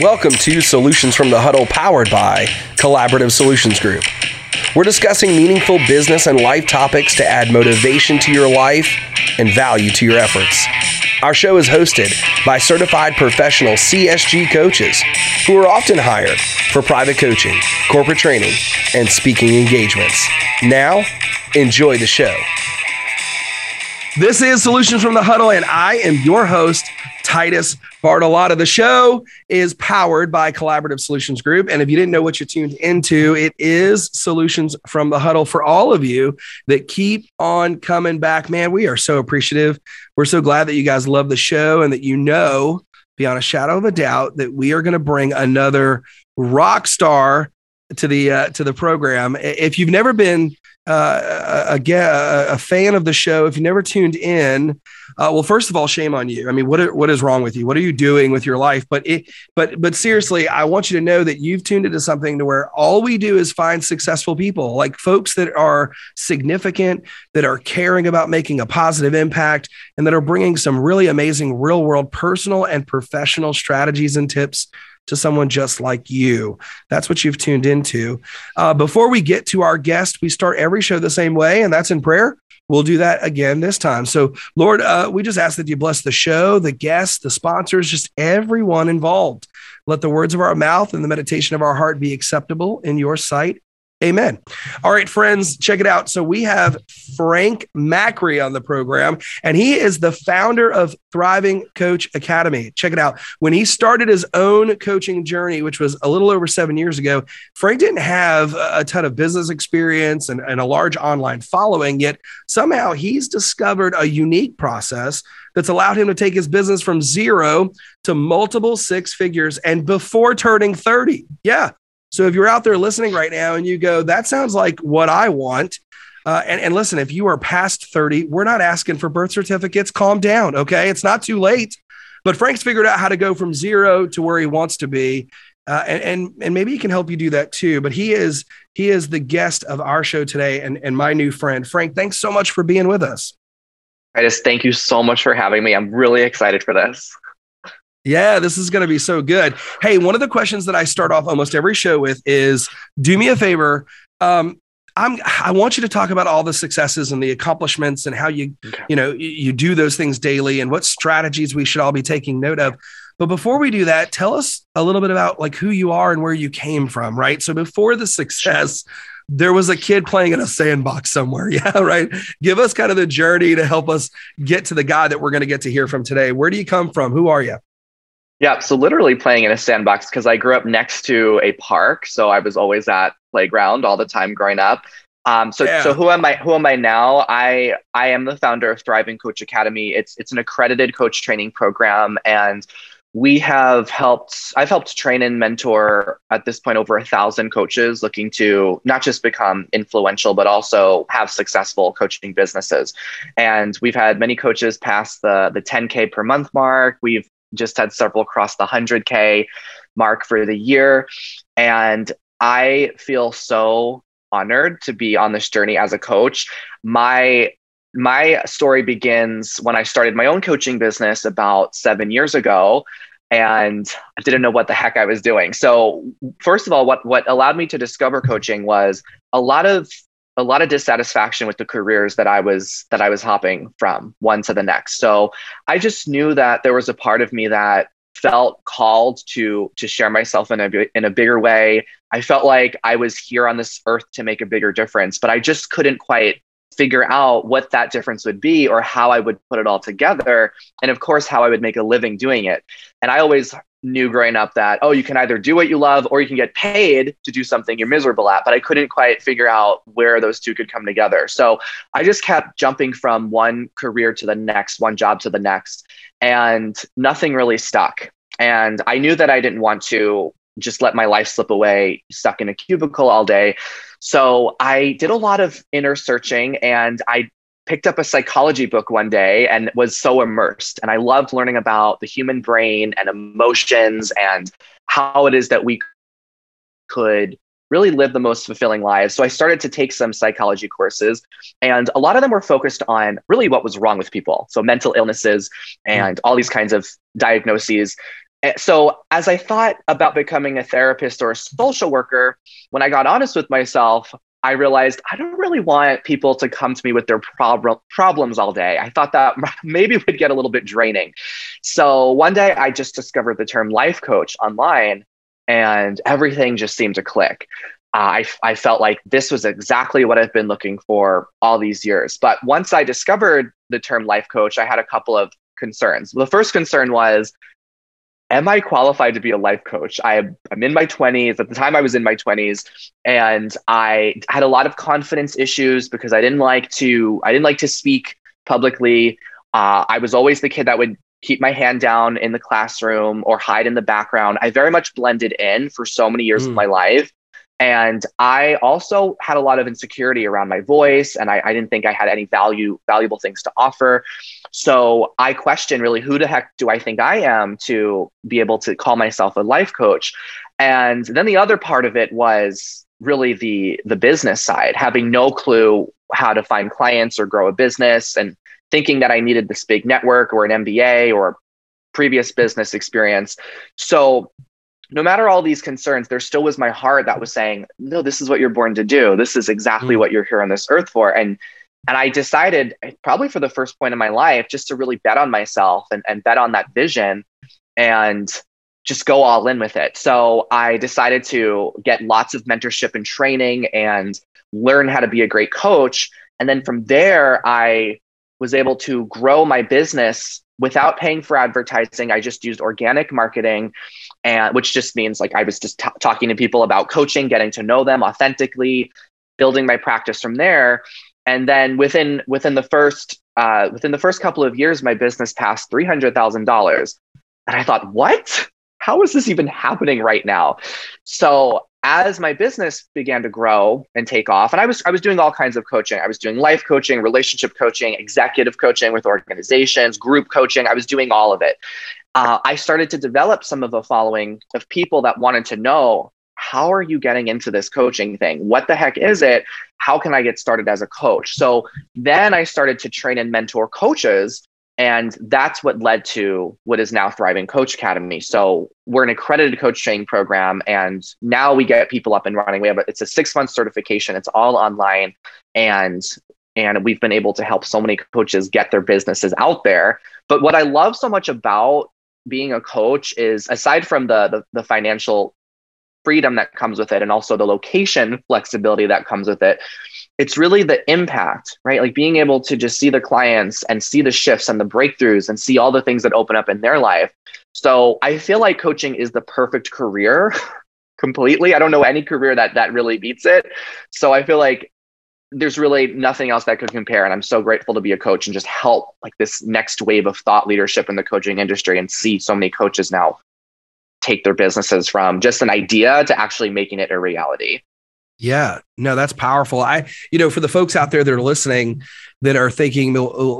Welcome to Solutions from the Huddle, powered by Collaborative Solutions Group. We're discussing meaningful business and life topics to add motivation to your life and value to your efforts. Our show is hosted by certified professional CSG coaches who are often hired for private coaching, corporate training, and speaking engagements. Now, enjoy the show. This is Solutions from the Huddle, and I am your host, Titus Bartolotta. The show is powered by Collaborative Solutions Group. And if you didn't know what you tuned into, it is Solutions from the Huddle for all of you that keep on coming back. Man, we are so appreciative. We're so glad that you guys love the show and that you know, beyond a shadow of a doubt, that we are going to bring another rock star to the uh, to the program. If you've never been uh, a, a, a, fan of the show, if you never tuned in, uh, well, first of all, shame on you. I mean, what are, what is wrong with you? What are you doing with your life? But it, but but seriously, I want you to know that you've tuned into something to where all we do is find successful people, like folks that are significant, that are caring about making a positive impact, and that are bringing some really amazing real world personal and professional strategies and tips to someone just like you. That's what you've tuned into. Uh, before we get to our guest, we start every show the same way, and that's in prayer. We'll do that again this time. So, Lord, uh, we just ask that you bless the show, the guests, the sponsors, just everyone involved. Let the words of our mouth and the meditation of our heart be acceptable in your sight. Amen. All right, friends, check it out. So we have Frank Macri on the program, and he is the founder of Thriving Coach Academy. Check it out. When he started his own coaching journey, which was a little over seven years ago, Frank didn't have a ton of business experience and, and a large online following, yet somehow he's discovered a unique process that's allowed him to take his business from zero to multiple six figures and before turning 30. Yeah. So if you're out there listening right now and you go, that sounds like what I want. Uh, and, and listen, if you are past 30, we're not asking for birth certificates. Calm down. Okay. It's not too late. But Frank's figured out how to go from zero to where he wants to be. Uh, and, and, and maybe he can help you do that too. But he is he is the guest of our show today and, and my new friend. Frank, thanks so much for being with us. I just thank you so much for having me. I'm really excited for this. Yeah, this is going to be so good. Hey, one of the questions that I start off almost every show with is do me a favor. Um, I'm, I want you to talk about all the successes and the accomplishments and how you, okay. you know, you do those things daily and what strategies we should all be taking note of. But before we do that, tell us a little bit about like who you are and where you came from, right? So before the success, there was a kid playing in a sandbox somewhere. Yeah, right. Give us kind of the journey to help us get to the guy that we're going to get to hear from today. Where do you come from? Who are you? Yeah, so literally playing in a sandbox because I grew up next to a park, so I was always at playground all the time growing up. Um, so yeah. so who am I? Who am I now? I I am the founder of Thriving Coach Academy. It's it's an accredited coach training program, and we have helped. I've helped train and mentor at this point over a thousand coaches looking to not just become influential, but also have successful coaching businesses. And we've had many coaches pass the the 10k per month mark. We've just had several cross the 100K mark for the year. And I feel so honored to be on this journey as a coach. My my story begins when I started my own coaching business about 7 years ago and I didn't know what the heck I was doing. So, first of all, what what allowed me to discover coaching was a lot of a lot of dissatisfaction with the careers that I was that I was hopping from one to the next. So I just knew that there was a part of me that felt called to to share myself in a in a bigger way. I felt like I was here on this earth to make a bigger difference, but I just couldn't quite figure out what that difference would be or how I would put it all together and of course how I would make a living doing it. And I always knew growing up that oh you can either do what you love or you can get paid to do something you're miserable at but i couldn't quite figure out where those two could come together. So i just kept jumping from one career to the next one job to the next and nothing really stuck. And i knew that i didn't want to just let my life slip away stuck in a cubicle all day. So i did a lot of inner searching and i picked up a psychology book one day and was so immersed. And I loved learning about the human brain and emotions and how it is that we could really live the most fulfilling lives. So I started to take some psychology courses, and a lot of them were focused on really what was wrong with people. So mental illnesses mm-hmm. and all these kinds of diagnoses. Eh, so as I thought about becoming a therapist or a social worker, when I got honest with myself, I realized I don't really want people to come to me with their prob- problems all day. I thought that maybe would get a little bit draining. So one day I just discovered the term life coach online and everything just seemed to click. Uh, I, I felt like this was exactly what I've been looking for all these years. But once I discovered the term life coach, I had a couple of concerns. The first concern was am I qualified to be a life coach? I, I'm in my 20s. At the time, I was in my 20s, and I had a lot of confidence issues because I didn't like to. I didn't like to speak publicly. Uh, I was always the kid that would keep my hand down in the classroom or hide in the background. I very much blended in for so many years mm. of my life. And I also had a lot of insecurity around my voice, and I, I, didn't think I had any value, valuable things to offer. So I questioned really who the heck do I think I am to be able to call myself a life coach? And then the other part of it was really the the business side, having no clue how to find clients or grow a business, and thinking that I needed this big network or an MBA or previous business experience. So no matter all these concerns, there still was my heart that was saying, no, this is what you're born to do. This is exactly mm. what you're here on this earth for. And and I decided probably for the first point in my life just to really bet on myself and, and bet on that vision and just go all in with it. So I decided to get lots of mentorship and training and learn how to be a great coach. And then from there, I was able to grow my business without paying for advertising. I just used organic marketing and which just means like I was just t- talking to people about coaching, getting to know them authentically, building my practice from there. And then within within the first uh, within the first couple of years, my business passed three hundred thousand dollars, and I thought, what? How is this even happening right now? So as my business began to grow and take off and i was i was doing all kinds of coaching i was doing life coaching relationship coaching executive coaching with organizations group coaching i was doing all of it uh, I started to develop some of a following of people that wanted to know how are you getting into this coaching thing? What the heck is it? How can I get started as a coach? So then I started to train and mentor coaches. And that's what led to what is now Thriving Coach Academy. So we're an accredited coach training program, and now we get people up and running. We have a, it's a six month certification. It's all online, and and we've been able to help so many coaches get their businesses out there. But what I love so much about being a coach is aside from the, the, the financial freedom that comes with it and also the location flexibility that comes with it it's really the impact right? Like being able to just see the clients and see the shifts and the breakthroughs and see all the things that open up in their life. So i feel like coaching is the perfect career completely. I don't know any career that that really beats it. So i feel like there's really nothing else that could compare. And I'm so grateful to be a coach and just help like this next wave of thought leadership in the coaching industry and see so many coaches now take their businesses from just an idea to actually making it a reality. Yeah, no, that's powerful. I, you know, for the folks out there that are listening that are thinking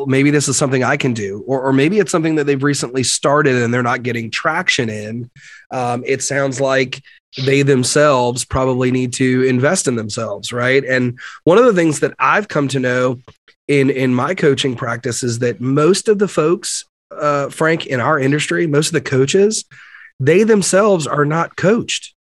maybe this is something I can do, or, or maybe it's something that they've recently started and they're not getting traction in. Um, it sounds like they themselves probably need to invest in themselves, right? And one of the things that I've come to know in in my coaching practice is that most of the folks, uh, Frank, in our industry, most of the coaches, they themselves are not coached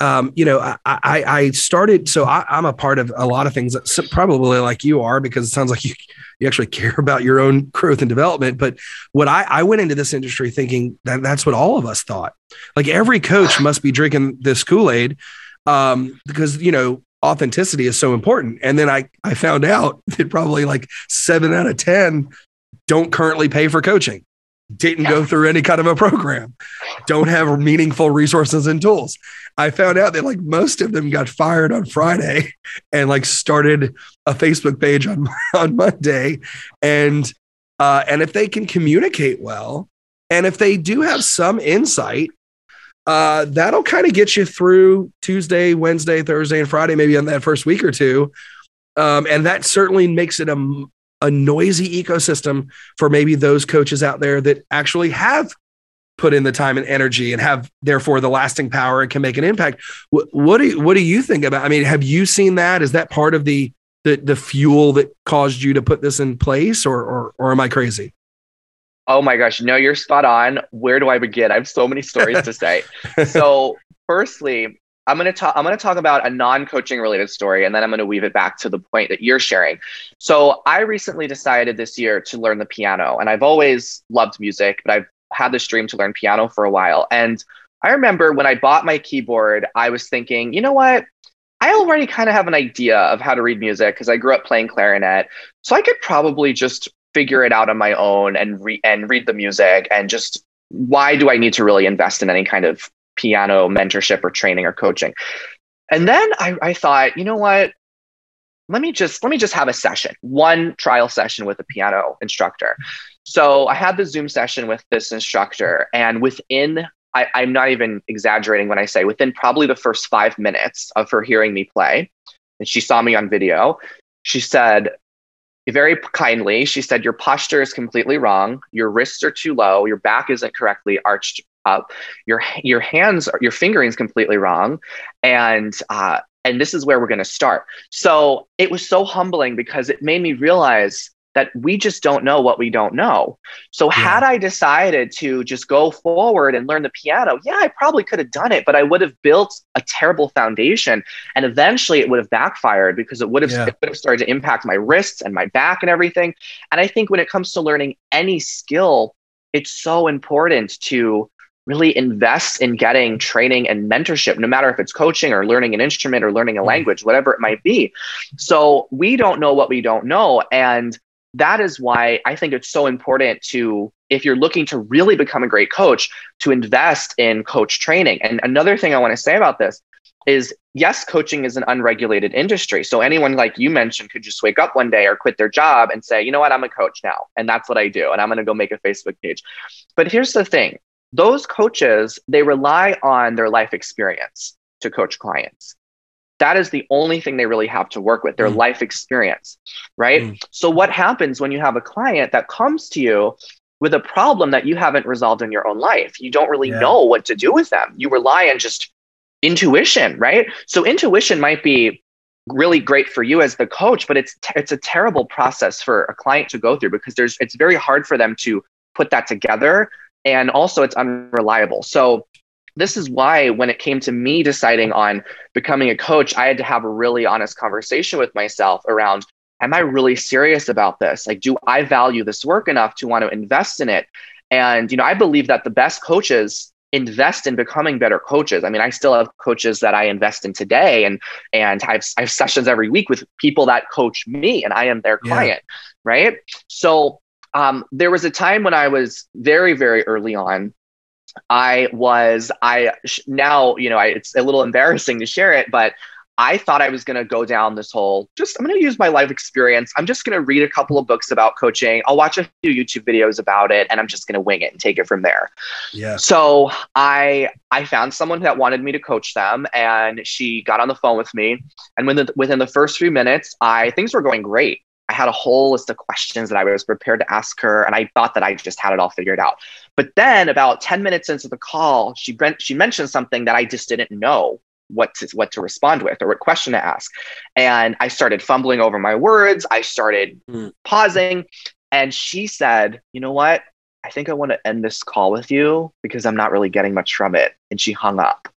um, you know, I, I, I started, so I, am a part of a lot of things that probably like you are, because it sounds like you, you actually care about your own growth and development. But what I, I went into this industry thinking that that's what all of us thought. Like every coach must be drinking this Kool-Aid um, because, you know, authenticity is so important. And then I, I found out that probably like seven out of 10 don't currently pay for coaching didn't go through any kind of a program, don't have meaningful resources and tools. I found out that like most of them got fired on Friday and like started a Facebook page on on Monday, and uh, and if they can communicate well, and if they do have some insight, uh, that'll kind of get you through Tuesday, Wednesday, Thursday, and Friday, maybe on that first week or two. Um, and that certainly makes it a, a noisy ecosystem for maybe those coaches out there that actually have put in the time and energy and have therefore the lasting power and can make an impact. What, what do you, what do you think about? I mean, have you seen that? Is that part of the the the fuel that caused you to put this in place, or or, or am I crazy? Oh my gosh, no, you're spot on. Where do I begin? I have so many stories to say. so, firstly, I'm going to talk I'm going to talk about a non-coaching related story and then I'm going to weave it back to the point that you're sharing. So, I recently decided this year to learn the piano and I've always loved music, but I've had this dream to learn piano for a while. And I remember when I bought my keyboard, I was thinking, you know what? I already kind of have an idea of how to read music because I grew up playing clarinet. So I could probably just figure it out on my own and re- and read the music and just why do I need to really invest in any kind of piano mentorship or training or coaching? And then I, I thought, you know what? Let me just let me just have a session, one trial session with a piano instructor. So I had the Zoom session with this instructor, and within I, I'm not even exaggerating when I say within probably the first five minutes of her hearing me play, and she saw me on video, she said, very kindly, she said, Your posture is completely wrong. Your wrists are too low. Your back isn't correctly arched up. Your, your hands, your fingering is completely wrong. And, uh, and this is where we're going to start. So it was so humbling because it made me realize that we just don't know what we don't know. So yeah. had I decided to just go forward and learn the piano, yeah, I probably could have done it, but I would have built a terrible foundation and eventually it would have backfired because it would have, yeah. it would have started to impact my wrists and my back and everything. And I think when it comes to learning any skill, it's so important to really invest in getting training and mentorship, no matter if it's coaching or learning an instrument or learning a mm. language, whatever it might be. So we don't know what we don't know. And that is why I think it's so important to, if you're looking to really become a great coach, to invest in coach training. And another thing I want to say about this is yes, coaching is an unregulated industry. So anyone like you mentioned could just wake up one day or quit their job and say, you know what, I'm a coach now. And that's what I do. And I'm going to go make a Facebook page. But here's the thing those coaches, they rely on their life experience to coach clients. That is the only thing they really have to work with, their mm. life experience, right? Mm. So, what happens when you have a client that comes to you with a problem that you haven't resolved in your own life? You don't really yeah. know what to do with them. You rely on just intuition, right? So, intuition might be really great for you as the coach, but it's it's a terrible process for a client to go through because there's it's very hard for them to put that together and also it's unreliable. So this is why when it came to me deciding on becoming a coach i had to have a really honest conversation with myself around am i really serious about this like do i value this work enough to want to invest in it and you know i believe that the best coaches invest in becoming better coaches i mean i still have coaches that i invest in today and and i have, I have sessions every week with people that coach me and i am their client yeah. right so um, there was a time when i was very very early on I was I now you know I, it's a little embarrassing to share it, but I thought I was going to go down this whole just I'm going to use my life experience. I'm just going to read a couple of books about coaching. I'll watch a few YouTube videos about it and I'm just going to wing it and take it from there. Yeah. So, I I found someone that wanted me to coach them and she got on the phone with me and within within the first few minutes, I things were going great. I had a whole list of questions that I was prepared to ask her, and I thought that I just had it all figured out. But then, about ten minutes into the call, she she mentioned something that I just didn't know what to what to respond with or what question to ask, and I started fumbling over my words. I started mm. pausing, and she said, "You know what? I think I want to end this call with you because I'm not really getting much from it." And she hung up.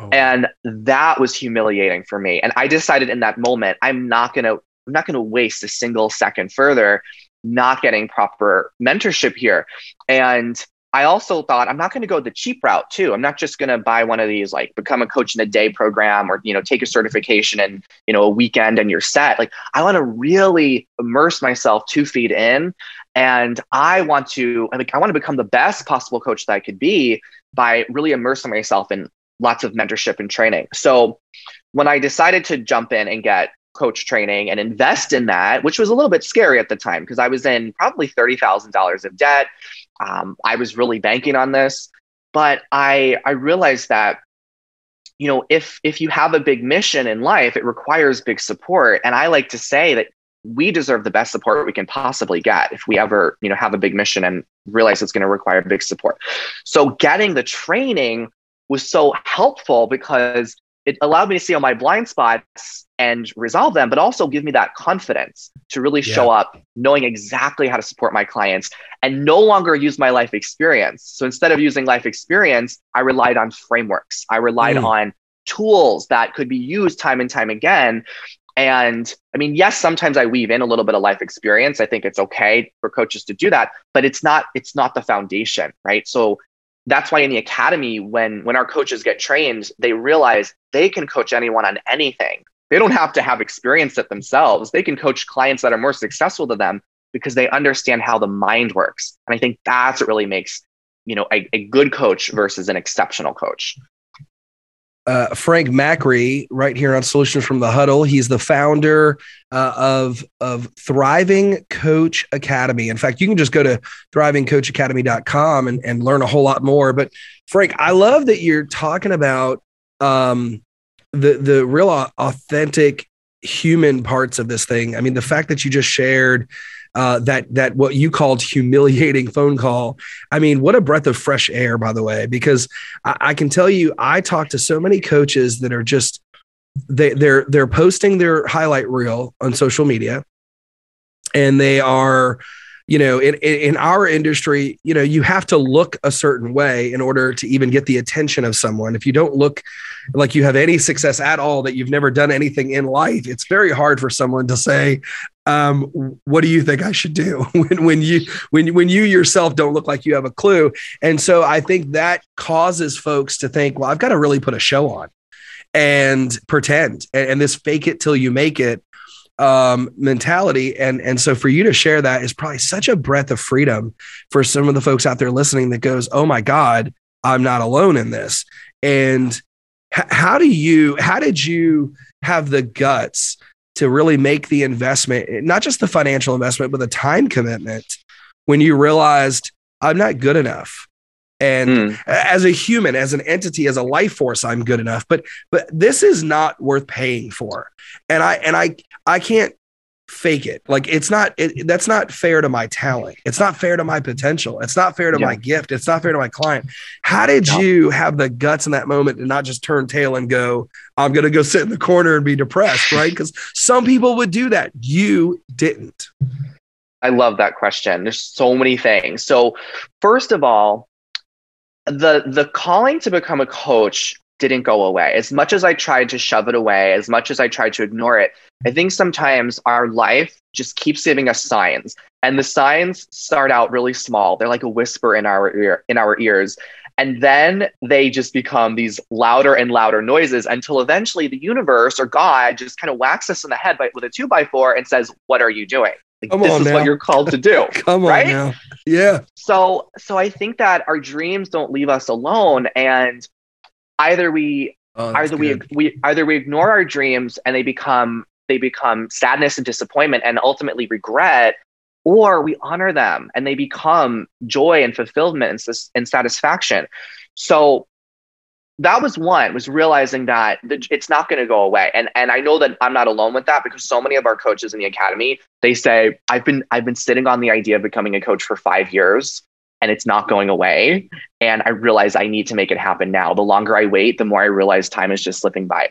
Oh. And that was humiliating for me. And I decided in that moment, I'm not going to I'm not going to waste a single second further not getting proper mentorship here. And I also thought I'm not going to go the cheap route too. I'm not just going to buy one of these like become a coach in a day program or you know take a certification and you know a weekend and you're set. Like I want to really immerse myself two feet in, and I want to like I want to become the best possible coach that I could be by really immersing myself in lots of mentorship and training. So when I decided to jump in and get coach training and invest in that, which was a little bit scary at the time because I was in probably $30,000 of debt. Um, I was really banking on this, but I, I realized that you know if if you have a big mission in life it requires big support and i like to say that we deserve the best support we can possibly get if we ever you know have a big mission and realize it's going to require big support so getting the training was so helpful because it allowed me to see all my blind spots and resolve them, but also give me that confidence to really yeah. show up knowing exactly how to support my clients and no longer use my life experience. So instead of using life experience, I relied on frameworks. I relied mm. on tools that could be used time and time again. And I mean, yes, sometimes I weave in a little bit of life experience. I think it's okay for coaches to do that, but it's not it's not the foundation, right? So that's why in the academy when when our coaches get trained they realize they can coach anyone on anything. They don't have to have experience it themselves. They can coach clients that are more successful to them because they understand how the mind works. And i think that's what really makes you know a, a good coach versus an exceptional coach uh, Frank Macri right here on Solutions from the Huddle. He's the founder uh, of of Thriving Coach Academy. In fact, you can just go to thrivingcoachacademy.com and, and learn a whole lot more. But Frank, I love that you're talking about um, the the real authentic human parts of this thing. I mean, the fact that you just shared uh, that that what you called humiliating phone call. I mean, what a breath of fresh air, by the way, because I, I can tell you, I talk to so many coaches that are just they they're they're posting their highlight reel on social media, and they are you know in, in our industry you know you have to look a certain way in order to even get the attention of someone if you don't look like you have any success at all that you've never done anything in life it's very hard for someone to say um, what do you think I should do when, when you when when you yourself don't look like you have a clue? And so I think that causes folks to think, well, I've got to really put a show on and pretend and, and this fake it till you make it um, mentality. And, and so for you to share that is probably such a breath of freedom for some of the folks out there listening that goes, Oh my God, I'm not alone in this. And h- how do you, how did you have the guts to really make the investment, not just the financial investment, but the time commitment when you realized I'm not good enough? and mm. as a human as an entity as a life force i'm good enough but but this is not worth paying for and i and i i can't fake it like it's not it, that's not fair to my talent it's not fair to my potential it's not fair to yeah. my gift it's not fair to my client how did yeah. you have the guts in that moment to not just turn tail and go i'm going to go sit in the corner and be depressed right because some people would do that you didn't I love that question. There's so many things. So, first of all, the the calling to become a coach didn't go away. As much as I tried to shove it away, as much as I tried to ignore it, I think sometimes our life just keeps giving us signs. And the signs start out really small. They're like a whisper in our ear in our ears. And then they just become these louder and louder noises until eventually the universe or God just kind of whacks us in the head by, with a two by four and says, What are you doing? Like, Come this is now. what you're called to do. Come right? on now. Yeah. So so I think that our dreams don't leave us alone. And either we oh, either good. we we either we ignore our dreams and they become they become sadness and disappointment and ultimately regret, or we honor them and they become joy and fulfillment and, and satisfaction. So that was one was realizing that it's not going to go away and and i know that i'm not alone with that because so many of our coaches in the academy they say i've been i've been sitting on the idea of becoming a coach for five years and it's not going away. And i realize i need to make it happen now. The longer i wait the more i realize time is just slipping by.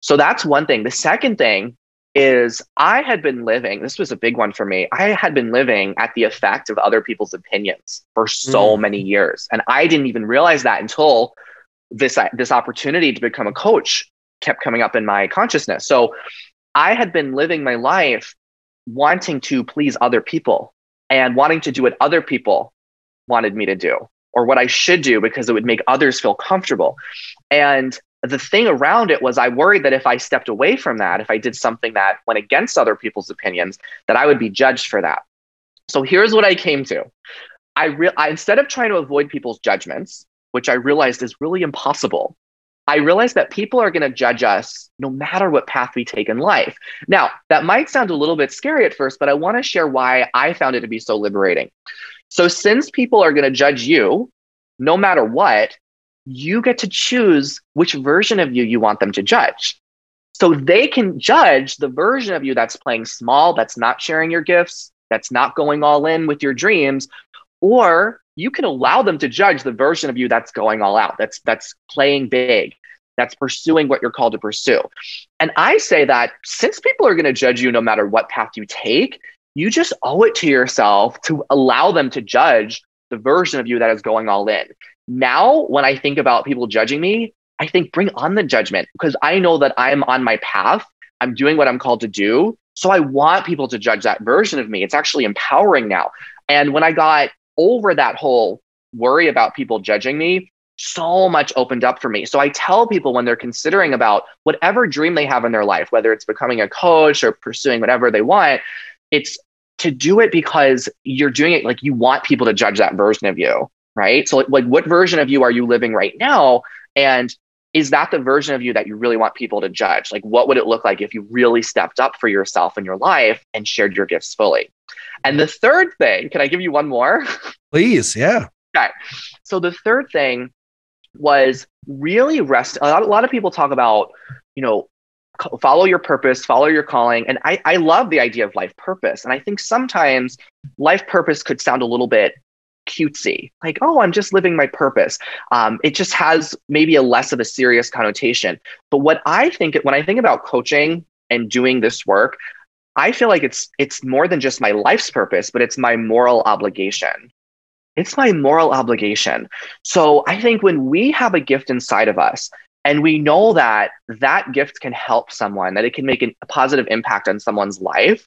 So that's one thing. The second thing is i had been living this was a big one for me. I had been living at the effect of other people's opinions for so mm. many years. And i didn't even realize that until this this opportunity to become a coach kept coming up in my consciousness. So I had been living my life wanting to please other people and wanting to do what other people wanted me to do or what I should do because it would make others feel comfortable. And the thing around it was I worried that if I stepped away from that, if I did something that went against other people's opinions, that I would be judged for that. So here's what I came to. I, re- I instead of trying to avoid people's judgments, which I realized is really impossible. I realized that people are going to judge us no matter what path we take in life. Now, that might sound a little bit scary at first, but I want to share why I found it to be so liberating. So, since people are going to judge you no matter what, you get to choose which version of you you want them to judge. So, they can judge the version of you that's playing small, that's not sharing your gifts, that's not going all in with your dreams, or you can allow them to judge the version of you that's going all out that's that's playing big that's pursuing what you're called to pursue. And I say that since people are going to judge you no matter what path you take, you just owe it to yourself to allow them to judge the version of you that is going all in. Now, when I think about people judging me, I think bring on the judgment because I know that I'm on my path. I'm doing what I'm called to do. So I want people to judge that version of me. It's actually empowering now. And when I got over that whole worry about people judging me, so much opened up for me. So I tell people when they're considering about whatever dream they have in their life, whether it's becoming a coach or pursuing whatever they want, it's to do it because you're doing it like you want people to judge that version of you, right? So like what version of you are you living right now? And is that the version of you that you really want people to judge? Like, what would it look like if you really stepped up for yourself in your life and shared your gifts fully? And the third thing, can I give you one more? Please, yeah. Okay. So the third thing was really rest. A lot, a lot of people talk about, you know, follow your purpose, follow your calling. And I, I love the idea of life purpose. And I think sometimes life purpose could sound a little bit cutesy, like, oh, I'm just living my purpose. Um, it just has maybe a less of a serious connotation. But what I think, when I think about coaching and doing this work, I feel like it's it's more than just my life's purpose, but it's my moral obligation. It's my moral obligation. So I think when we have a gift inside of us and we know that that gift can help someone, that it can make a positive impact on someone's life,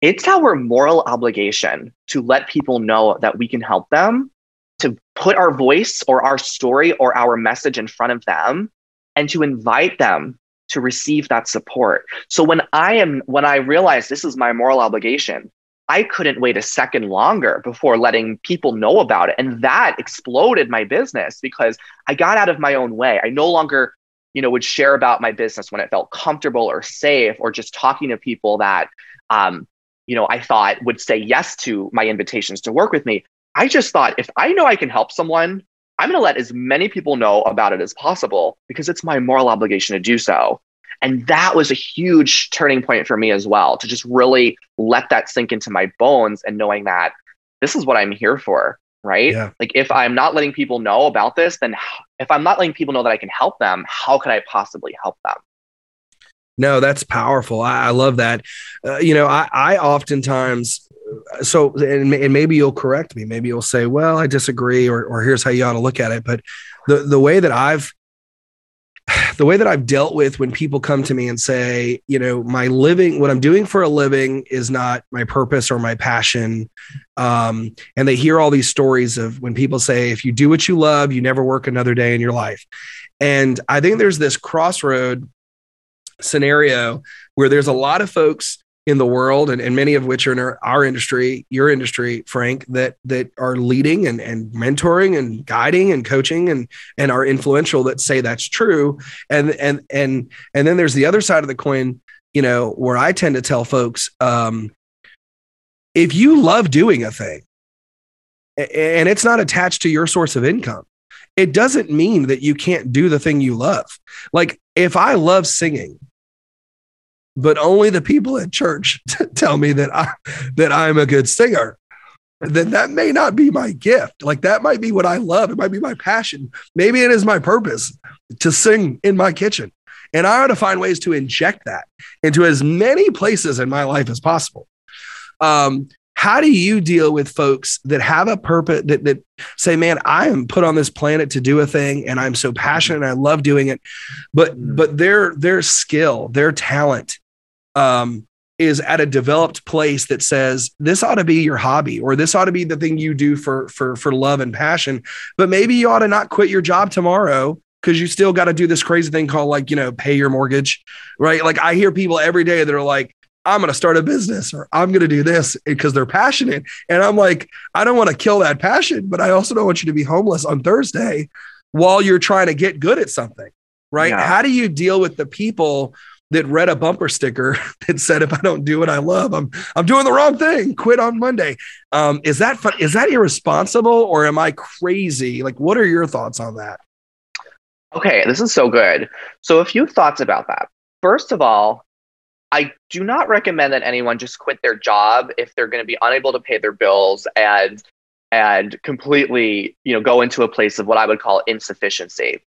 it's our moral obligation to let people know that we can help them, to put our voice or our story or our message in front of them, and to invite them to receive that support. So when I am when I realize this is my moral obligation, I couldn't wait a second longer before letting people know about it. And that exploded my business because I got out of my own way. I no longer, you know, would share about my business when it felt comfortable or safe or just talking to people that um, you know, I thought would say yes to my invitations to work with me. I just thought if I know I can help someone, I'm going to let as many people know about it as possible because it's my moral obligation to do so. And that was a huge turning point for me as well to just really let that sink into my bones and knowing that this is what I'm here for, right? Yeah. Like if I'm not letting people know about this, then if I'm not letting people know that I can help them, how could I possibly help them? No, that's powerful. I, I love that. Uh, you know, I, I oftentimes so and, and, maybe you'll correct me maybe you'll say well i disagree or, or here's how you ought to look at it but the, the way that i've the way that i've dealt with when people come to me and say you know my living what i'm doing for a living is not my purpose or my passion. Um, and they hear all these stories of when people say if you do what you love you never work another day in your life. And i think there's this crossroad scenario where there's a lot of folks in the world and, and many of which are in our, our, industry your industry frank that that are leading and, and mentoring and guiding and coaching and and are influential that say that's true. And and and and then there's the other side of the coin you know where i tend to tell folks um, if you love doing a thing and it's not attached to your source of income it doesn't mean that you can't do the thing you love. Like if i love singing but only the people at church tell me that I that I'm a good singer. Then that may not be my gift. Like that might be what I love. It might be my passion. Maybe it is my purpose to sing in my kitchen. And I ought to find ways to inject that into as many places in my life as possible. Um, how do you deal with folks that have a purpose that, that say, man, I am put on this planet to do a thing and I'm so passionate and I love doing it. But mm. but their their skill, their talent um, is at a developed place that says this ought to be your hobby or this ought to be the thing you do for for for love and passion but maybe you ought to not quit your job tomorrow because you still got to do this crazy thing called like you know pay your mortgage right like i hear people every day that are like i'm going to start a business or i'm going to do this because they're passionate and i'm like i don't want to kill that passion but i also don't want you to be homeless on thursday while you're trying to get good at something right yeah. how do you deal with the people that read a bumper sticker that said, "If I don't do what I love, I'm I'm doing the wrong thing. Quit on Monday." Um, is that fun? Is that irresponsible, or am I crazy? Like, what are your thoughts on that? Okay, this is so good. So, a few thoughts about that. First of all, I do not recommend that anyone just quit their job if they're going to be unable to pay their bills and and completely, you know, go into a place of what I would call insufficiency.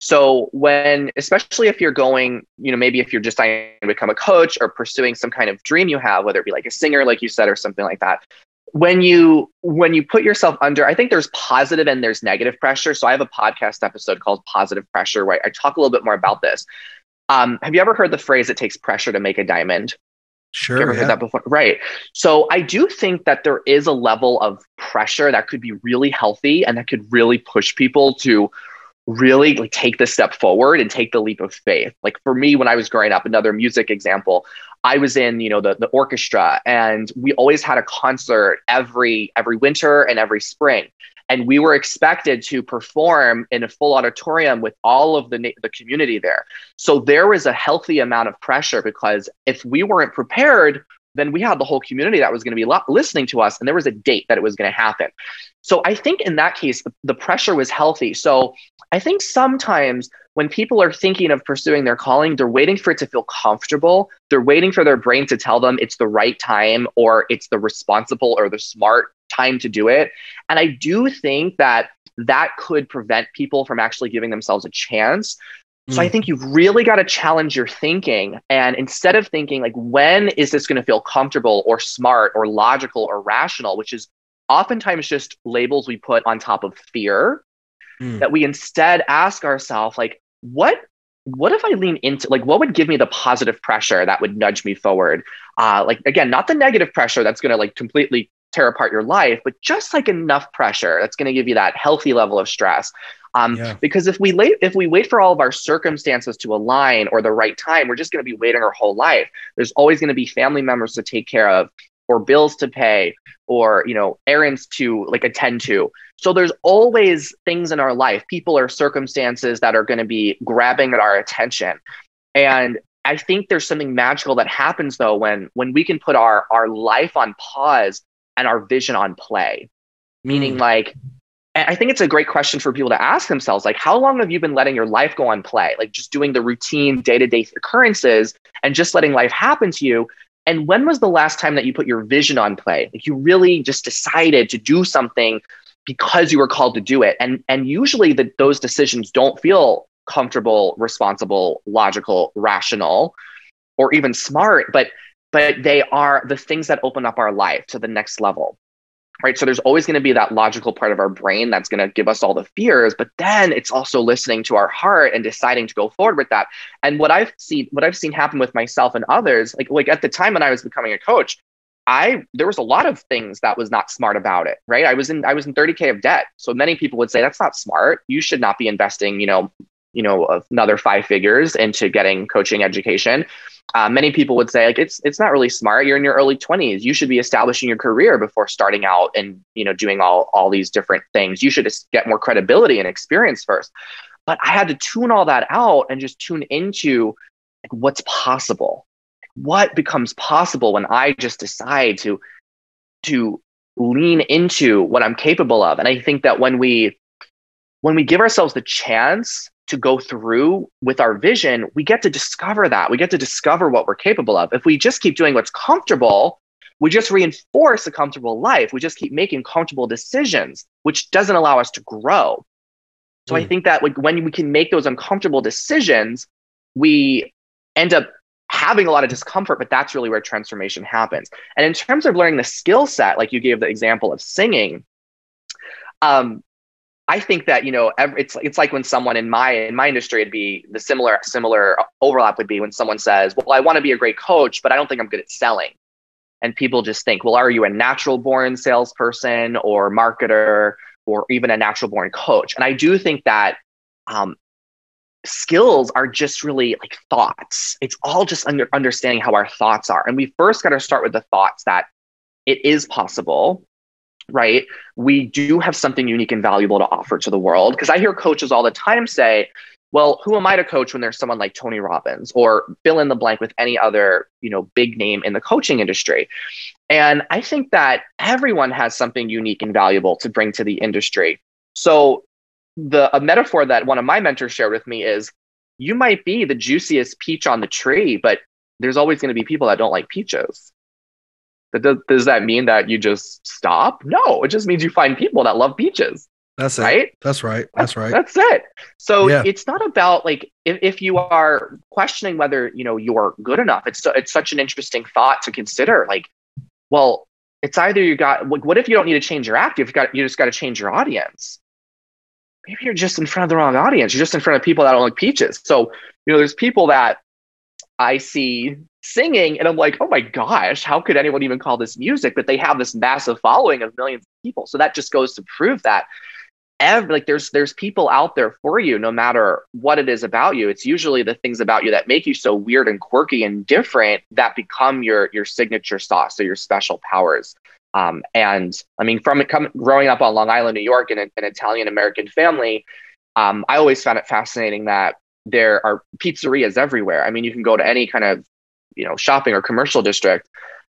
So when, especially if you're going, you know, maybe if you're just trying to become a coach or pursuing some kind of dream you have, whether it be like a singer, like you said, or something like that, when you when you put yourself under i think there's positive and there's negative pressure so i have a podcast episode called positive pressure where i talk a little bit more about this um, have you ever heard the phrase it takes pressure to make a diamond Sure. You ever yeah. heard that before? Right. So I do think that there is a level of pressure that could be really healthy and that could really push people to really like take the step forward and take the leap of faith. Like for me, when I was growing up, another music example, I was in, you know, the, the orchestra and we always had a concert every every winter and every spring. And we were expected to perform in a full auditorium with all of the, the community there. So there was a healthy amount of pressure because if we weren't prepared, then we had the whole community that was going to be listening to us and there was a date that it was going to happen. So i think in that case the, the, pressure was healthy. So i think sometimes when people are thinking of pursuing their calling they're waiting for it to feel comfortable. They're waiting for their brain to tell them it's the right time or it's the responsible or the smart time to do it and i do think that that could prevent people from actually giving themselves a chance so I mm. think you've really got to challenge your thinking. And instead of thinking, like, when is this going to feel comfortable or smart or logical or rational, which is oftentimes just labels we put on top of fear, mm. that we instead ask ourselves, like, what what if I lean into like what would give me the positive pressure that would nudge me forward? Uh, like again, not the negative pressure that's going to like completely tear apart your life, but just like enough pressure that's going to give you that healthy level of stress. Um, yeah. Because if we late, if we wait for all of our circumstances to align or the right time, we're just going to be waiting our whole life. There's always going to be family members to take care of, or bills to pay, or you know errands to like attend to. So there's always things in our life, people or circumstances that are going to be grabbing at our attention, and I think there's something magical that happens though when when we can put our our life on pause and our vision on play. Meaning, mm. like and I think it's a great question for people to ask themselves like, how long have you been letting your life go on play? Like just doing the routine day to day occurrences and just letting life happen to you. And when was the last time that you put your vision on play? Like you really just decided to do something because you were called to do it. And, and usually the, those decisions don't feel comfortable, responsible, logical, rational, or even smart, but but they are the things that open up our life to the next level right? So there's always going to be that logical part of our brain that's going to give us all the fears, but then it's also listening to our heart and deciding to go forward with that. And what I've seen, what I've seen happen with myself and others, like like at the time when I was becoming a coach, I there was a lot of things that was not smart about it, right? I was in I was in 30k of debt. So many people would say that's not smart. You should not be investing, you know, you know, another five figures into getting coaching education uh, many people would say like it's it's not really smart. You're in your early 20s you should be establishing your career before starting out and you know doing all all these different things. You should just get more credibility and experience first. But i had to tune all that out and just tune into like what's possible? What becomes possible when i just decide to to lean into what i'm capable of? And i think that when we when we give ourselves the chance to go through with our vision, we get to discover that. We get to discover what we're capable of. If we just keep doing what's comfortable, we just reinforce a comfortable life. We just keep making comfortable decisions, which doesn't allow us to grow. So mm. I think that like when we can make those uncomfortable decisions, we end up having a lot of discomfort, but that's really where transformation happens. And in terms of learning the skill set, like you gave the example of singing, um, I think that you know every, it's it's like when someone in my in my industry it'd be the similar similar overlap would be when someone says, "Well, I want to be a great coach, but I don't think I'm good at selling," and people just think, "Well, are you a natural born salesperson or marketer or even a natural born coach?" And I do think that um, skills are just really like thoughts. It's all just under, understanding how our thoughts are, and we first got to start with the thoughts that it is possible right? We do have something unique and valuable to offer to the world. Because I hear coaches all the time say, well, who am I to coach when there's someone like Tony Robbins or fill in the blank with any other, you know, big name in the coaching industry? And I think that everyone has something unique and valuable to bring to the industry. So the a metaphor that one of my mentors shared with me is you might be the juiciest peach on the tree, but there's always going to be people that don't like peaches does, does that mean that you just stop? No, it just means you find people that love beaches. That's right. It. That's right. That's right. That's it. So yeah. it's not about like if, if you are questioning whether you know you're good enough. It's it's such an interesting thought to consider. Like, well, it's either you got like, what if you don't need to change your act? You've got you just got to change your audience. Maybe you're just in front of the wrong audience. You're just in front of people that don't like peaches. So you know, there's people that I see singing and I'm like, oh my gosh, how could anyone even call this music? But they have this massive following of millions of people. So that just goes to prove that every, like there's there's people out there for you no matter what it is about you it's usually the things about you that make you so weird and quirky and different that become your your signature sauce or your special powers um, and i mean from coming growing up on long island new york in an, an italian american family um, i always found it fascinating that there are pizzerias everywhere i mean you can go to any kind of you know shopping or commercial district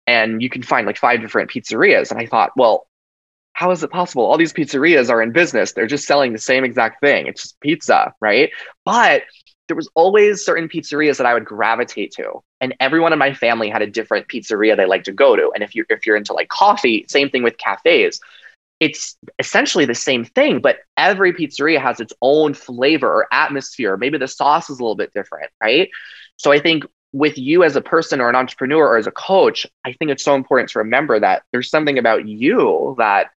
and you can find like five different pizzerias and i thought well how is it possible? All these pizzerias are in business. They're just selling the same exact thing. It's just pizza, right? But there was always certain pizzerias that I would gravitate to. And everyone in my family had a different pizzeria they like to go to. And if you're if you're into like coffee, same thing with cafes. It's essentially the same thing, but every pizzeria has its own flavor or atmosphere. Maybe the sauce is a little bit different, right? So I think with you as a person or an entrepreneur or as a coach, I think it's so important to remember that there's something about you that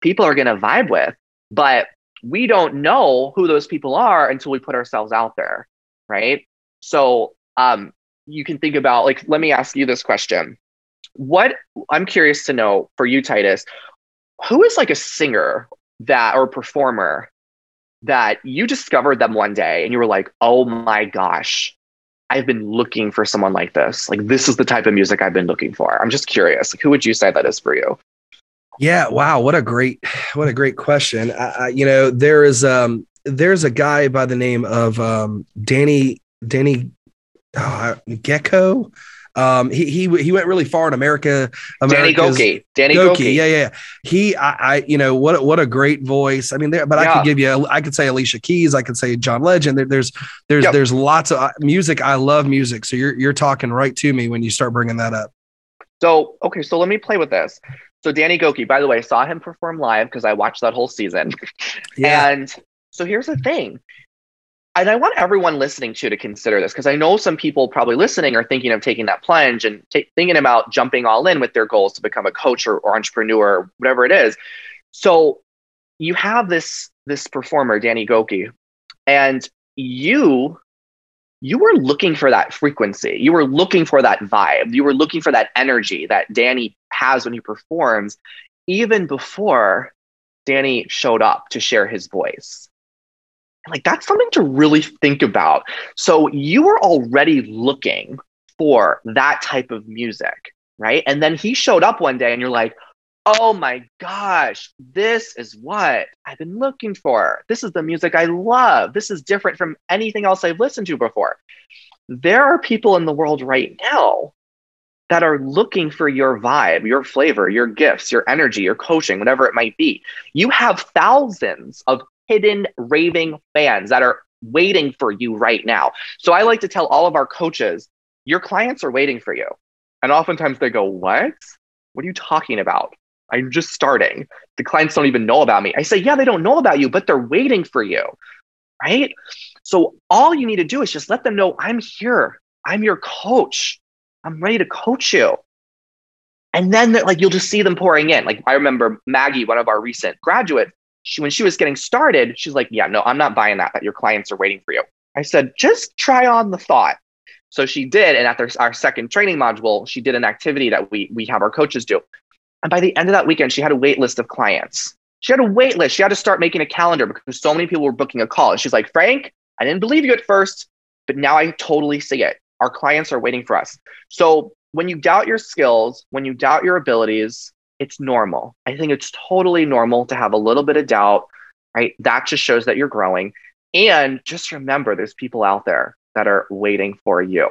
people are going to vibe with. But we don't know who those people are until we put ourselves out there. Right. So um, you can think about, like, let me ask you this question. What I'm curious to know for you, Titus, who is like a singer that or performer that you discovered them one day and you were like, oh my gosh, I've been looking for someone like this. Like, this is the type of music I've been looking for. I'm just curious. Like, who would you say that is for you? Yeah, wow, what a great what a great question. I, I, you know, there is um there's a guy by the name of um Danny Danny oh, Gecko. Um, he he he went really far in America. Danny Gokey. Danny Gokey. Yeah, yeah. He, I, I, you know, what what a great voice. I mean, there, but yeah. I could give you, I could say Alicia Keys. I could say John Legend. There, there's there's yep. there's lots of uh, music. I love music. So you're you're talking right to me when you start bringing that up. So okay, so let me play with this. So Danny Gokey, by the way, I saw him perform live because I watched that whole season. Yeah. And so here's the thing. And I want everyone listening to to consider this because I know some people probably listening are thinking of taking that plunge and t- thinking about jumping all in with their goals to become a coach or, or entrepreneur or whatever it is. So you have this this performer, Danny Gokey, and you you were looking for that frequency. You were looking for that vibe. You were looking for that energy that Danny has when he performs, even before Danny showed up to share his voice. Like, that's something to really think about. So, you were already looking for that type of music, right? And then he showed up one day and you're like, oh my gosh, this is what I've been looking for. This is the music I love. This is different from anything else I've listened to before. There are people in the world right now that are looking for your vibe, your flavor, your gifts, your energy, your coaching, whatever it might be. You have thousands of hidden raving fans that are waiting for you right now. So I like to tell all of our coaches, your clients are waiting for you. And oftentimes they go, What? What are you talking about? I'm just starting. The clients don't even know about me. I say, yeah, they don't know about you, but they're waiting for you. Right. So all you need to do is just let them know I'm here. I'm your coach. I'm ready to coach you. And then like you'll just see them pouring in. Like I remember Maggie, one of our recent graduates, she when she was getting started, she's like, Yeah, no, I'm not buying that, that your clients are waiting for you. I said, just try on the thought. So she did. And after our second training module, she did an activity that we we have our coaches do. And by the end of that weekend, she had a wait list of clients. She had a wait list. She had to start making a calendar because so many people were booking a call. And she's like, Frank, I didn't believe you at first, but now I totally see it. Our clients are waiting for us. So when you doubt your skills, when you doubt your abilities, it's normal. I think it's totally normal to have a little bit of doubt, right? That just shows that you're growing. And just remember, there's people out there that are waiting for you.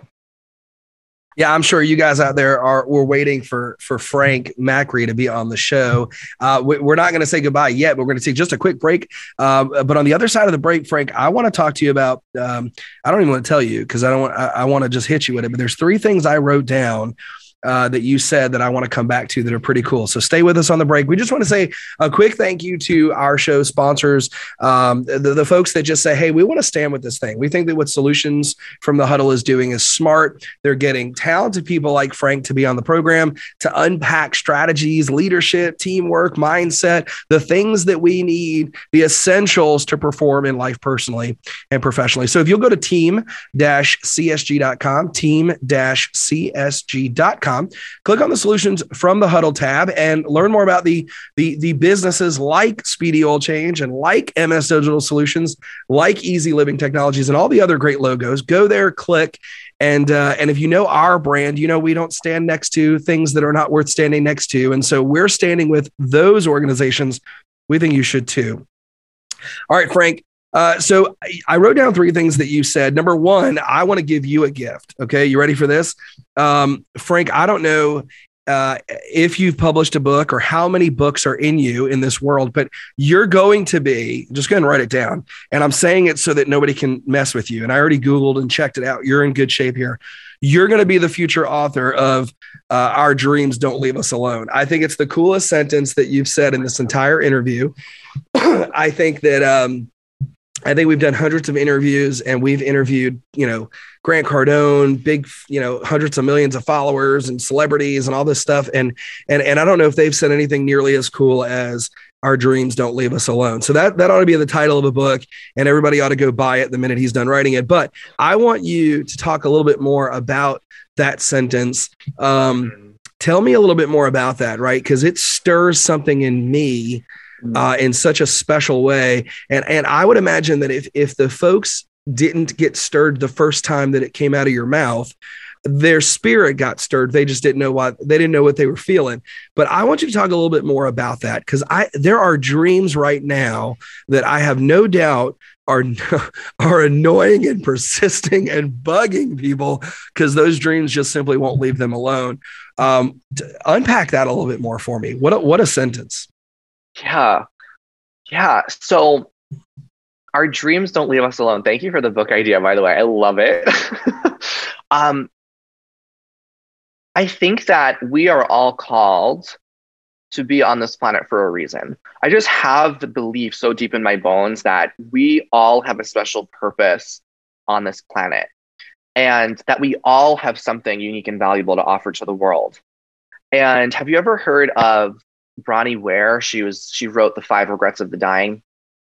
Yeah, I'm sure you guys out there are we're waiting for for Frank Macri to be on the show. Uh, we, are not going to say goodbye yet. But we're going to take just a quick break. Um, but on the other side of the break, Frank, I want to talk to you about. Um, I don't even want to tell you because I don't want. I, I want to just hit you with it. But there's three things I wrote down uh, that you said that I want to come back to that are pretty cool. So stay with us on the break. We just want to say a quick thank you to our show sponsors, um, the, the folks that just say, hey, we want to stand with this thing. We think that what Solutions from the Huddle is doing is smart. They're getting talented people like Frank to be on the program to unpack strategies, leadership, teamwork, mindset, the things that we need, the essentials to perform in life personally and professionally. So if you'll go to team-csg.com, team-csg.com, click on the Solutions from the Huddle tab and learn more about the, the, the businesses like Speedy Oil Change and like MS Digital Solutions, like Easy Living Technologies, and all the other great logos. Go there, click, and uh, and if you know our brand, you know we don't stand next to things that are not worth standing next to, and so we're standing with those organizations. We think you should too. All right, Frank. Uh, so I wrote down three things that you said. Number one, I want to give you a gift. Okay, you ready for this, um, Frank? I don't know uh, if you've published a book or how many books are in you in this world, but you're going to be just go and write it down. And I'm saying it so that nobody can mess with you. And I already Googled and checked it out. You're in good shape here. You're going to be the future author of uh, Our Dreams Don't Leave Us Alone. I think it's the coolest sentence that you've said in this entire interview. I think that um, I think we've done hundreds of interviews and we've interviewed, you know, Grant Cardone, big, you know, hundreds of millions of followers and celebrities and all this stuff. And and and I don't know if they've said anything nearly as cool as our dreams don't leave us alone. So that that ought to be the title of a book, and everybody ought to go buy it the minute he's done writing it. But I want you to talk a little bit more about that sentence. Um, tell me a little bit more about that, right? Because it stirs something in me. Uh, in such a special way. And and I would imagine that if if the folks didn't get stirred the first time that it came out of your mouth, their spirit got stirred. They just didn't know why they didn't know what they were feeling. But I want you to talk a little bit more about that because I there are dreams right now that I have no doubt are are annoying and persisting and bugging people because those dreams just simply won't leave them alone. Um, unpack that a little bit more for me. What a, what a sentence. Yeah. Yeah. So our dreams don't leave us alone. Thank you for the book idea, by the way. I love it. um, I think that we are all called to be on this planet for a reason. I just have the belief so deep in my bones that we all have a special purpose on this planet and that we all have something unique and valuable to offer to the world. And have you ever heard of Bronnie Ware. She was she wrote the Five Regrets of the Dying.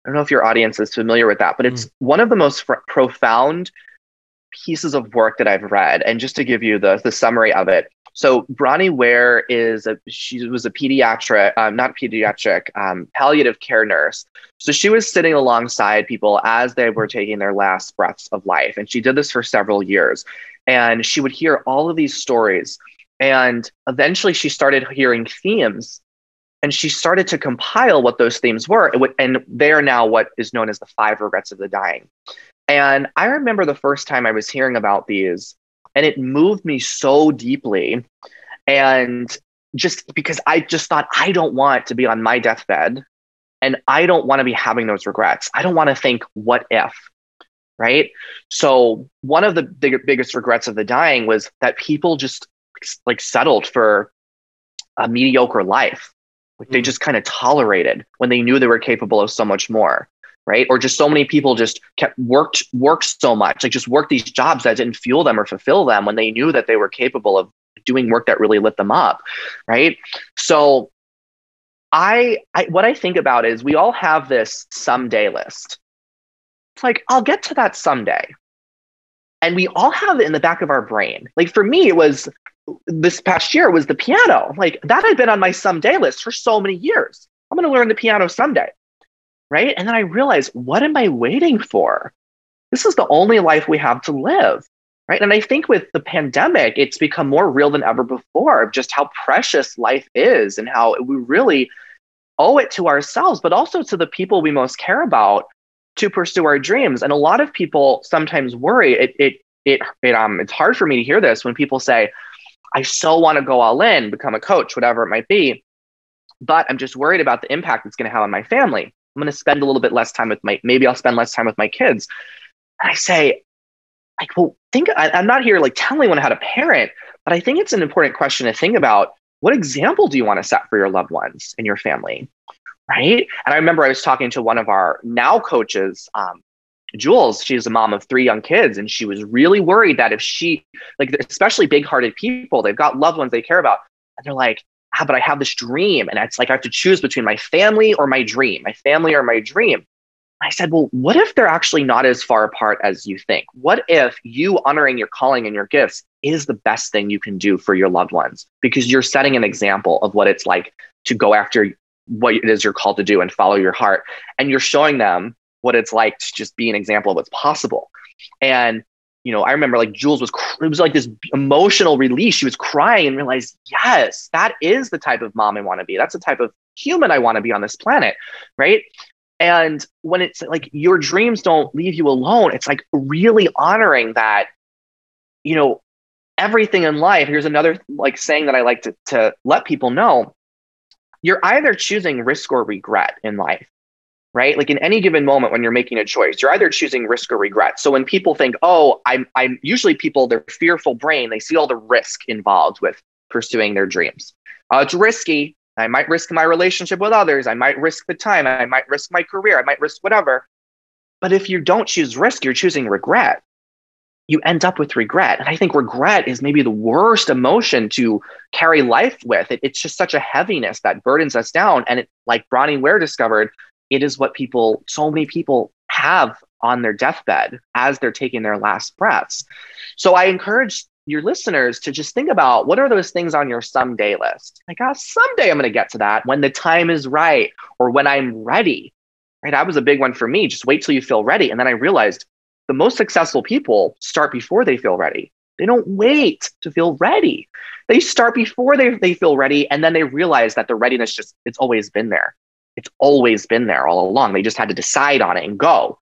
I don't know if your audience is familiar with that, but it's mm. one of the most fr- profound pieces of work that I've read. And just to give you the the summary of it, so Bronnie Ware is a she was a pediatric, um, not pediatric, um, palliative care nurse. So she was sitting alongside people as they were taking their last breaths of life, and she did this for several years. And she would hear all of these stories, and eventually she started hearing themes and she started to compile what those themes were and they are now what is known as the five regrets of the dying. And i remember the first time i was hearing about these and it moved me so deeply. And just because i just thought i don't want to be on my deathbed and i don't want to be having those regrets. I don't want to think what if right? So one of the big, biggest regrets of the dying was that people just like settled for a mediocre life like they mm. just kind of tolerated when they knew they were capable of so much more, right? Or just so many people just kept worked worked so much, like just worked these jobs that didn't fuel them or fulfill them when they knew that they were capable of doing work that really lit them up, right? So I, I what I think about is we all have this someday list. It's like I'll get to that someday. And we all have it in the back of our brain. Like for me, it was this past year was the piano. Like that had been on my someday list for so many years. I'm going to learn the piano someday. Right. And then I realized, what am I waiting for? This is the only life we have to live. Right. And I think with the pandemic, it's become more real than ever before just how precious life is and how we really owe it to ourselves, but also to the people we most care about to pursue our dreams. And a lot of people sometimes worry. It, it, it, it um, it's hard for me to hear this when people say, I so want to go all in, become a coach, whatever it might be. But I'm just worried about the impact it's going to have on my family. I'm going to spend a little bit less time with my, maybe I'll spend less time with my kids. And I say, like, well, think I, am not here like telling anyone how to parent, But I think it's an important question to think about what example do you want to set for your loved ones and your family? Right. And I remember I was talking to one of our now coaches, um, Jules, she's a mom of three young kids, and she was really worried that if she, like, especially big hearted people, they've got loved ones they care about, and they're like, ah, but I have this dream, and it's like I have to choose between my family or my dream, my family or my dream. I said, well, what if they're actually not as far apart as you think? What if you honoring your calling and your gifts is the best thing you can do for your loved ones? Because you're setting an example of what it's like to go after what it is you're called to do and follow your heart. And you're showing them what it's like to just be an example of what's possible. And, you know, I remember like Jules was, it was like this emotional release. She was crying and realized, yes, that is the type of mom I want to be. That's the type of human I want to be on this planet. Right. And when it's like your dreams don't leave you alone, it's like really honoring that, you know, everything in life. Here's another like saying that I like to, to let people know you're either choosing risk or regret in life, right? Like in any given moment when you're making a choice, you're either choosing risk or regret. So when people think, oh, I'm, I'm usually people, their fearful brain, they see all the risk involved with pursuing their dreams. Uh, it's risky. I might risk my relationship with others. I might risk the time. I might risk my career. I might risk whatever. But if you don't choose risk, you're choosing regret. You end up with regret. And I think regret is maybe the worst emotion to carry life with. It, it's just such a heaviness that burdens us down. And it, like Bronnie Ware discovered, it is what people, so many people have on their deathbed as they're taking their last breaths. So I encourage your listeners to just think about what are those things on your someday list? Like, oh, someday I'm going to get to that when the time is right or when I'm ready. Right. That was a big one for me. Just wait till you feel ready. And then I realized the most successful people start before they feel ready. They don't wait to feel ready. They start before they, they feel ready. And then they realize that the readiness just, it's always been there. It's always been there all along. They just had to decide on it and go.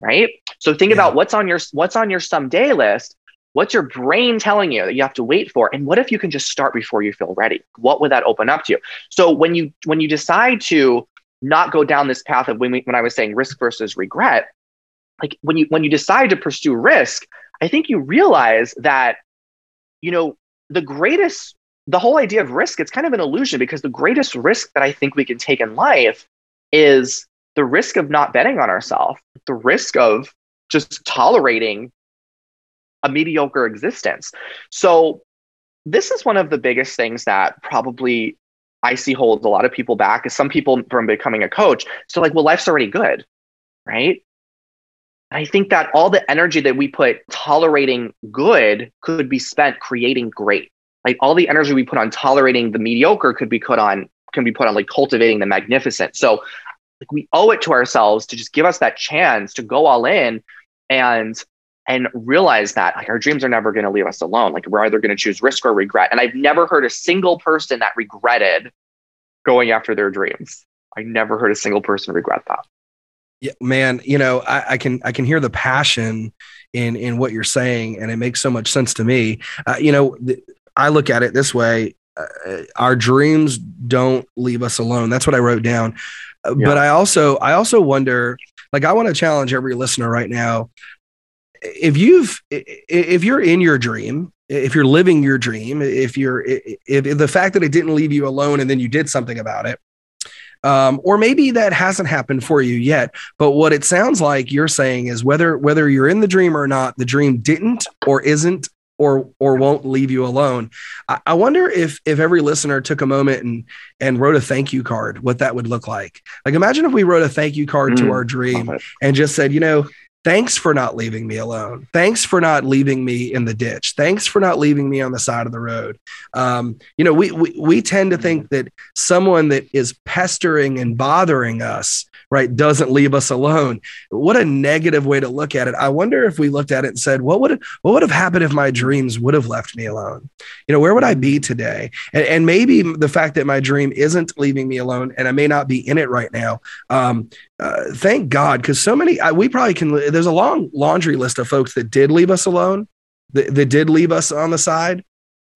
Right. So think yeah. about what's on your, what's on your someday list What's your brain telling you that you have to wait for? And what if you can just start before you feel ready? What would that open up to you? So when you when you decide to not go down this path of when, we, when I was saying risk versus regret, like when you when you decide to pursue risk, I think you realize that you know the greatest the whole idea of risk it's kind of an illusion because the greatest risk that I think we can take in life is the risk of not betting on ourselves, the risk of just tolerating a mediocre existence. So this is one of the biggest things that probably I see holds a lot of people back is some people from becoming a coach. So like, well, life's already good, right? I think that all the energy that we put tolerating good could be spent creating great. Like all the energy we put on tolerating the mediocre could be put on can be put on like cultivating the magnificent. So like we owe it to ourselves to just give us that chance to go all in and and realize that like our dreams are never going to leave us alone. Like we're either going to choose risk or regret. And I've never heard a single person that regretted going after their dreams. I never heard a single person regret that. Yeah, man, you know, I, I can I can hear the passion in in what you're saying, and it makes so much sense to me. Uh, you know, th- I look at it this way: uh, our dreams don't leave us alone. That's what I wrote down. Uh, yeah. But I also I also wonder, like, I want to challenge every listener right now if you've if you're in your dream if you're living your dream if you're if, if the fact that it didn't leave you alone and then you did something about it um, or maybe that hasn't happened for you yet but what it sounds like you're saying is whether whether you're in the dream or not the dream didn't or isn't or or won't leave you alone. I, I wonder if if every listener took a moment and and wrote a thank you card what that would look like. Like imagine if we wrote a thank you card mm, to our dream and just said you know Thanks for not leaving me alone. Thanks for not leaving me in the ditch. Thanks for not leaving me on the side of the road. Um, you know, we, we we tend to think that someone that is pestering and bothering us, right, doesn't leave us alone. What a negative way to look at it. I wonder if we looked at it and said, what would what would have happened if my dreams would have left me alone? You know, where would I be today? And, and maybe the fact that my dream isn't leaving me alone, and I may not be in it right now, um, uh, thank God, because so many, I, we probably can, there's a long laundry list of folks that did leave us alone, that, that did leave us on the side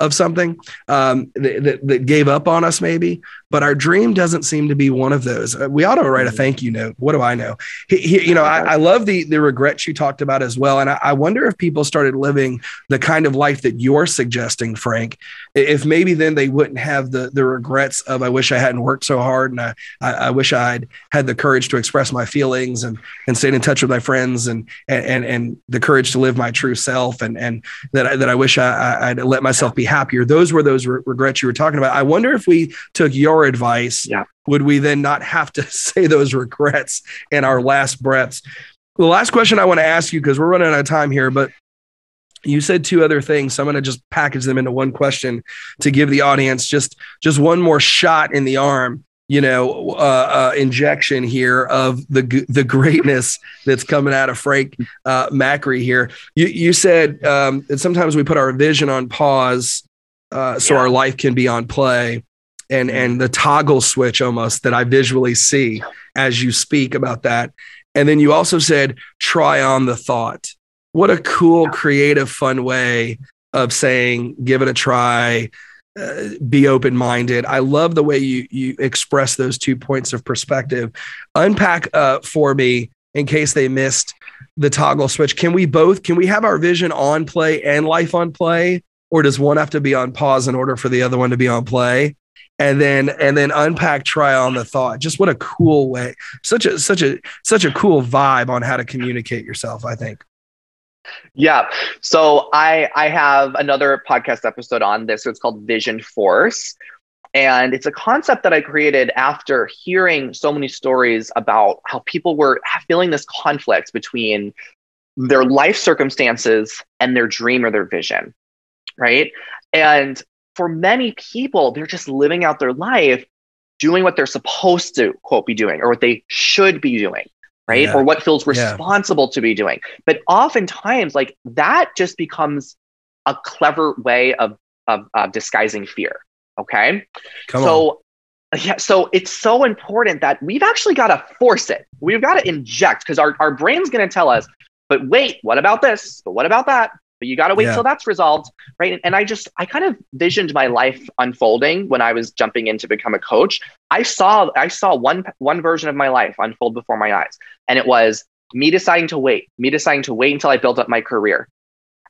of something um, that, that, that, gave up on us maybe but our dream doesn't seem to be one of those. Uh, we ought to write a mm-hmm. thank you note. What do I know? He, he, you know, I, I, love the the regrets you talked about as well, and I, I wonder if people started living the kind of life that you're suggesting, Frank. If maybe then they wouldn't have the the regrets of I wish I hadn't worked so hard, and I I, I wish I'd had the courage to express my feelings and and stayed in touch with my friends and and and the courage to live my true self, and and that I, that I wish I, I'd let myself be happier. Those were those re- regrets you were talking about. I wonder if we took your advice, yeah. would we then not have to say those regrets in our last breaths? The last question I want to ask you, because we're running out of time here, but you said two other things so i'm going to just package them into one question to give the audience just just one more shot in the arm you know uh, uh, injection here of the the greatness that's coming out of frank uh, macri here you, you said um, that sometimes we put our vision on pause uh, so yeah. our life can be on play and and the toggle switch almost that I visually see as you speak about that. And then you also said try on the thought. What a cool, creative, fun way of saying give it a try. Uh, be open minded. I love the way you you express those two points of perspective. Unpack uh, for me in case they missed the toggle switch. Can we both? Can we have our vision on play and life on play, or does one have to be on pause in order for the other one to be on play? And then and then unpack try on the thought. Just what a cool way such a such a such a cool vibe on how to communicate yourself i think. Yeah. So i i have another podcast episode on this. So it's called vision force. And it's a concept that i created after hearing so many stories about how people were feeling this conflict between their life circumstances and their dream or their vision right? And for many people, they're just living out their life doing what they're supposed to, quote, be doing or what they should be doing, right? Yeah. Or what feels responsible yeah. to be doing. But oftentimes, like that just becomes a clever way of, of uh, disguising fear. Okay. Come so, on. Yeah, so it's so important that we've actually got to force it. We've got to inject because our, our brain's going to tell us, but wait, what about this? But what about that? But you got to wait yeah. till that's resolved right? And i just i kind of visioned my life unfolding when i was jumping in to become a coach. I saw i saw one one version of my life unfold before my eyes and it was me deciding to wait me deciding to wait until i built up my career.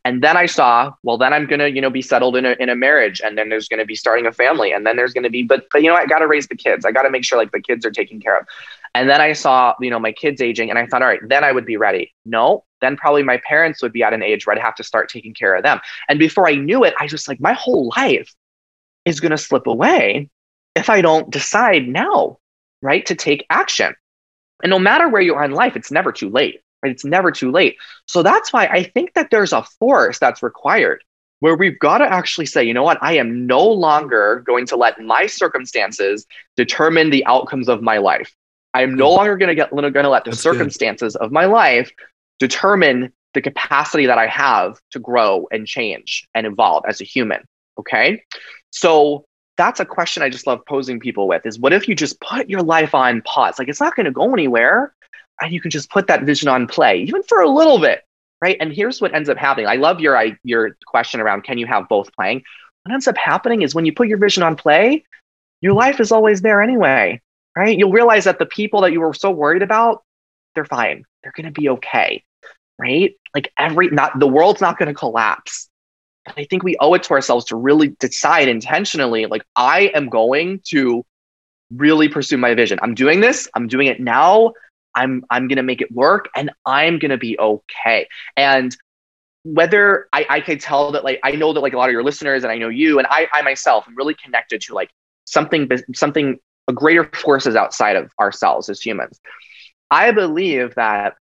And then i saw well then i'm going to you know be settled in a, in a marriage and then there's going to be starting a family and then there's going to be but but you know i got to raise the kids. I got to make sure like the kids are taken care of. And then i saw you know my kids aging and i thought all right then i would be ready. No then probably my parents would be at an age where I'd have to start taking care of them. And before I knew it, I just like my whole life is going to slip away if I don't decide now, right, to take action. And no matter where you are in life, it's never too late, right? It's never too late. So that's why I think that there's a force that's required where we've got to actually say, you know what, I am no longer going to let my circumstances determine the outcomes of my life. I am no hmm. longer going to get going to let the That's circumstances good. of my life determine the capacity that I have to grow and change and evolve as a human. Okay. So that's a question I just love posing people with is what if you just put your life on pause? Like it's not going to go anywhere. And you can just put that vision on play, even for a little bit. Right. And here's what ends up happening. I love your your question around can you have both playing? What ends up happening is when you put your vision on play, your life is always there anyway. Right. You'll realize that the people that you were so worried about, they're fine. They're going to be okay. Right? Like every not the world's not going to collapse. But I think we owe it to ourselves to really decide intentionally like I am going to really pursue my vision. I'm doing this. I'm doing it now. I'm I'm to make it work and I'm to be okay. And whether I, I can tell that like I know that like a lot of your listeners and I know you and I, I myself am really connected to like something something a greater forces outside of ourselves as humans. I believe that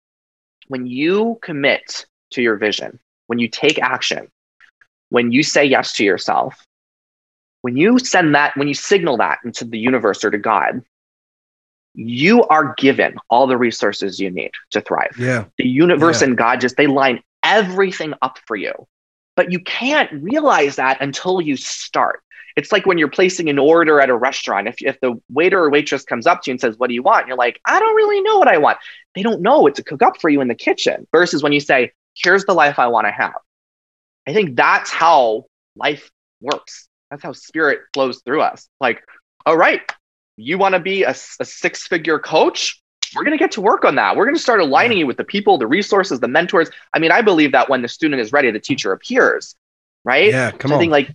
when you commit to your vision, when you take action, when you say yes to yourself, when you send that, when you signal that into the universe or to God, you are given all the resources you need to thrive. Yeah. The universe yeah. and God just, they line everything up for you. But you can't realize that until you start. It's like when you're placing an order at a restaurant. If, if the waiter or waitress comes up to you and says, What do you want? And you're like, I don't really know what I want. They don't know what to cook up for you in the kitchen versus when you say, Here's the life I want to have. I think that's how life works. That's how spirit flows through us. Like, all right, you want to be a, a six figure coach, we're going to get to work on that. We're going to start aligning you with the people, the resources, the mentors. I mean, I believe that when the student is ready, the teacher appears, right? Yeah, come so on. I think like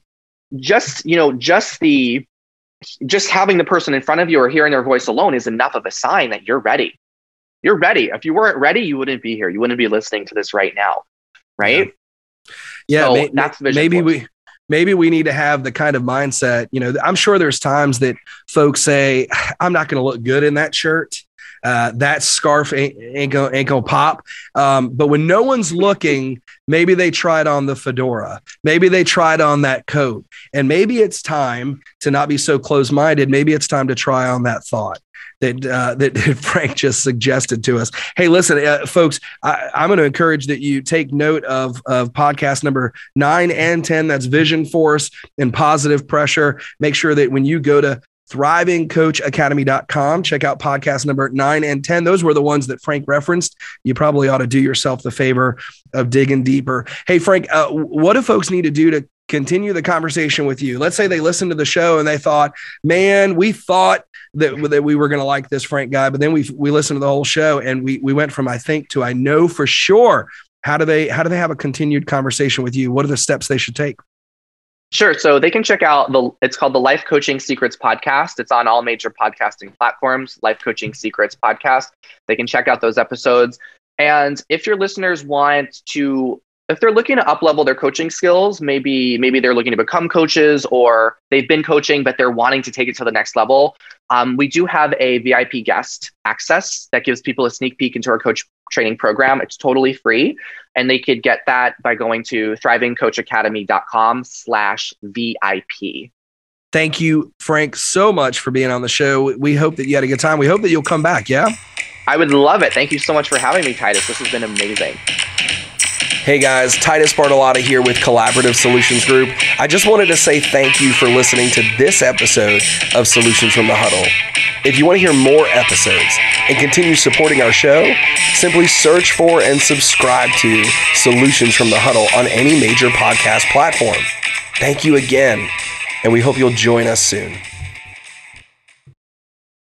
just, you know, just the, just having the person in front of you or hearing their voice alone is enough of a sign that you're ready. You're ready. If you weren't ready, you wouldn't be here. You wouldn't be listening to this right now, right? Yeah, So may- that's maybe force. we maybe we need to have the kind of mindset. You know, I'm sure there's times that folks say, "I'm not going to look good in that shirt." Uh, that scarf ain't, ain't gonna ain't gonna pop. Um, but when no one's looking, maybe they tried on the fedora. Maybe they tried on that coat, and maybe it's time to not be so close minded. Maybe it's time to try on that thought that uh, that Frank just suggested to us. Hey, listen, uh, folks, I, I'm going to encourage that you take note of of podcast number nine and ten. That's Vision Force and Positive Pressure. Make sure that when you go to thrivingcoachacademy.com. Check out podcast number nine and 10. Those were the ones that Frank referenced. You probably ought to do yourself the favor of digging deeper. Hey, Frank, uh, what do folks need to do to continue the conversation with you? Let's say they listened to the show and they thought, man, we thought that, that we were going to like this Frank guy, but then we, we listened to the whole show and we, we went from I think to I know for sure. How do they how do they have a continued conversation with you? What are the steps they should take? Sure. So they can check out the it's called the Life Coaching Secrets podcast. It's on all major podcasting platforms, Life Coaching Secrets podcast. They can check out those episodes. And if your listeners want to if they're looking to up level their coaching skills, maybe maybe they're looking to become coaches or they've been coaching but they're wanting to take it to the next level. Um, we do have a VIP guest access that gives people a sneak peek into our coach training program. It's totally free, and they could get that by going to thrivingcoachacademy.com slash VIP. Thank you, Frank, so much for being on the show. We hope that you had a good time. We hope that you'll come back. Yeah. I would love it. Thank you so much for having me, Titus. This has been amazing. Hey guys, Titus Bartolotta here with Collaborative Solutions Group. I just wanted to say thank you for listening to this episode of Solutions from the Huddle. If you want to hear more episodes and continue supporting our show, simply search for and subscribe to Solutions from the Huddle on any major podcast platform. Thank you again, and we hope you'll join us soon.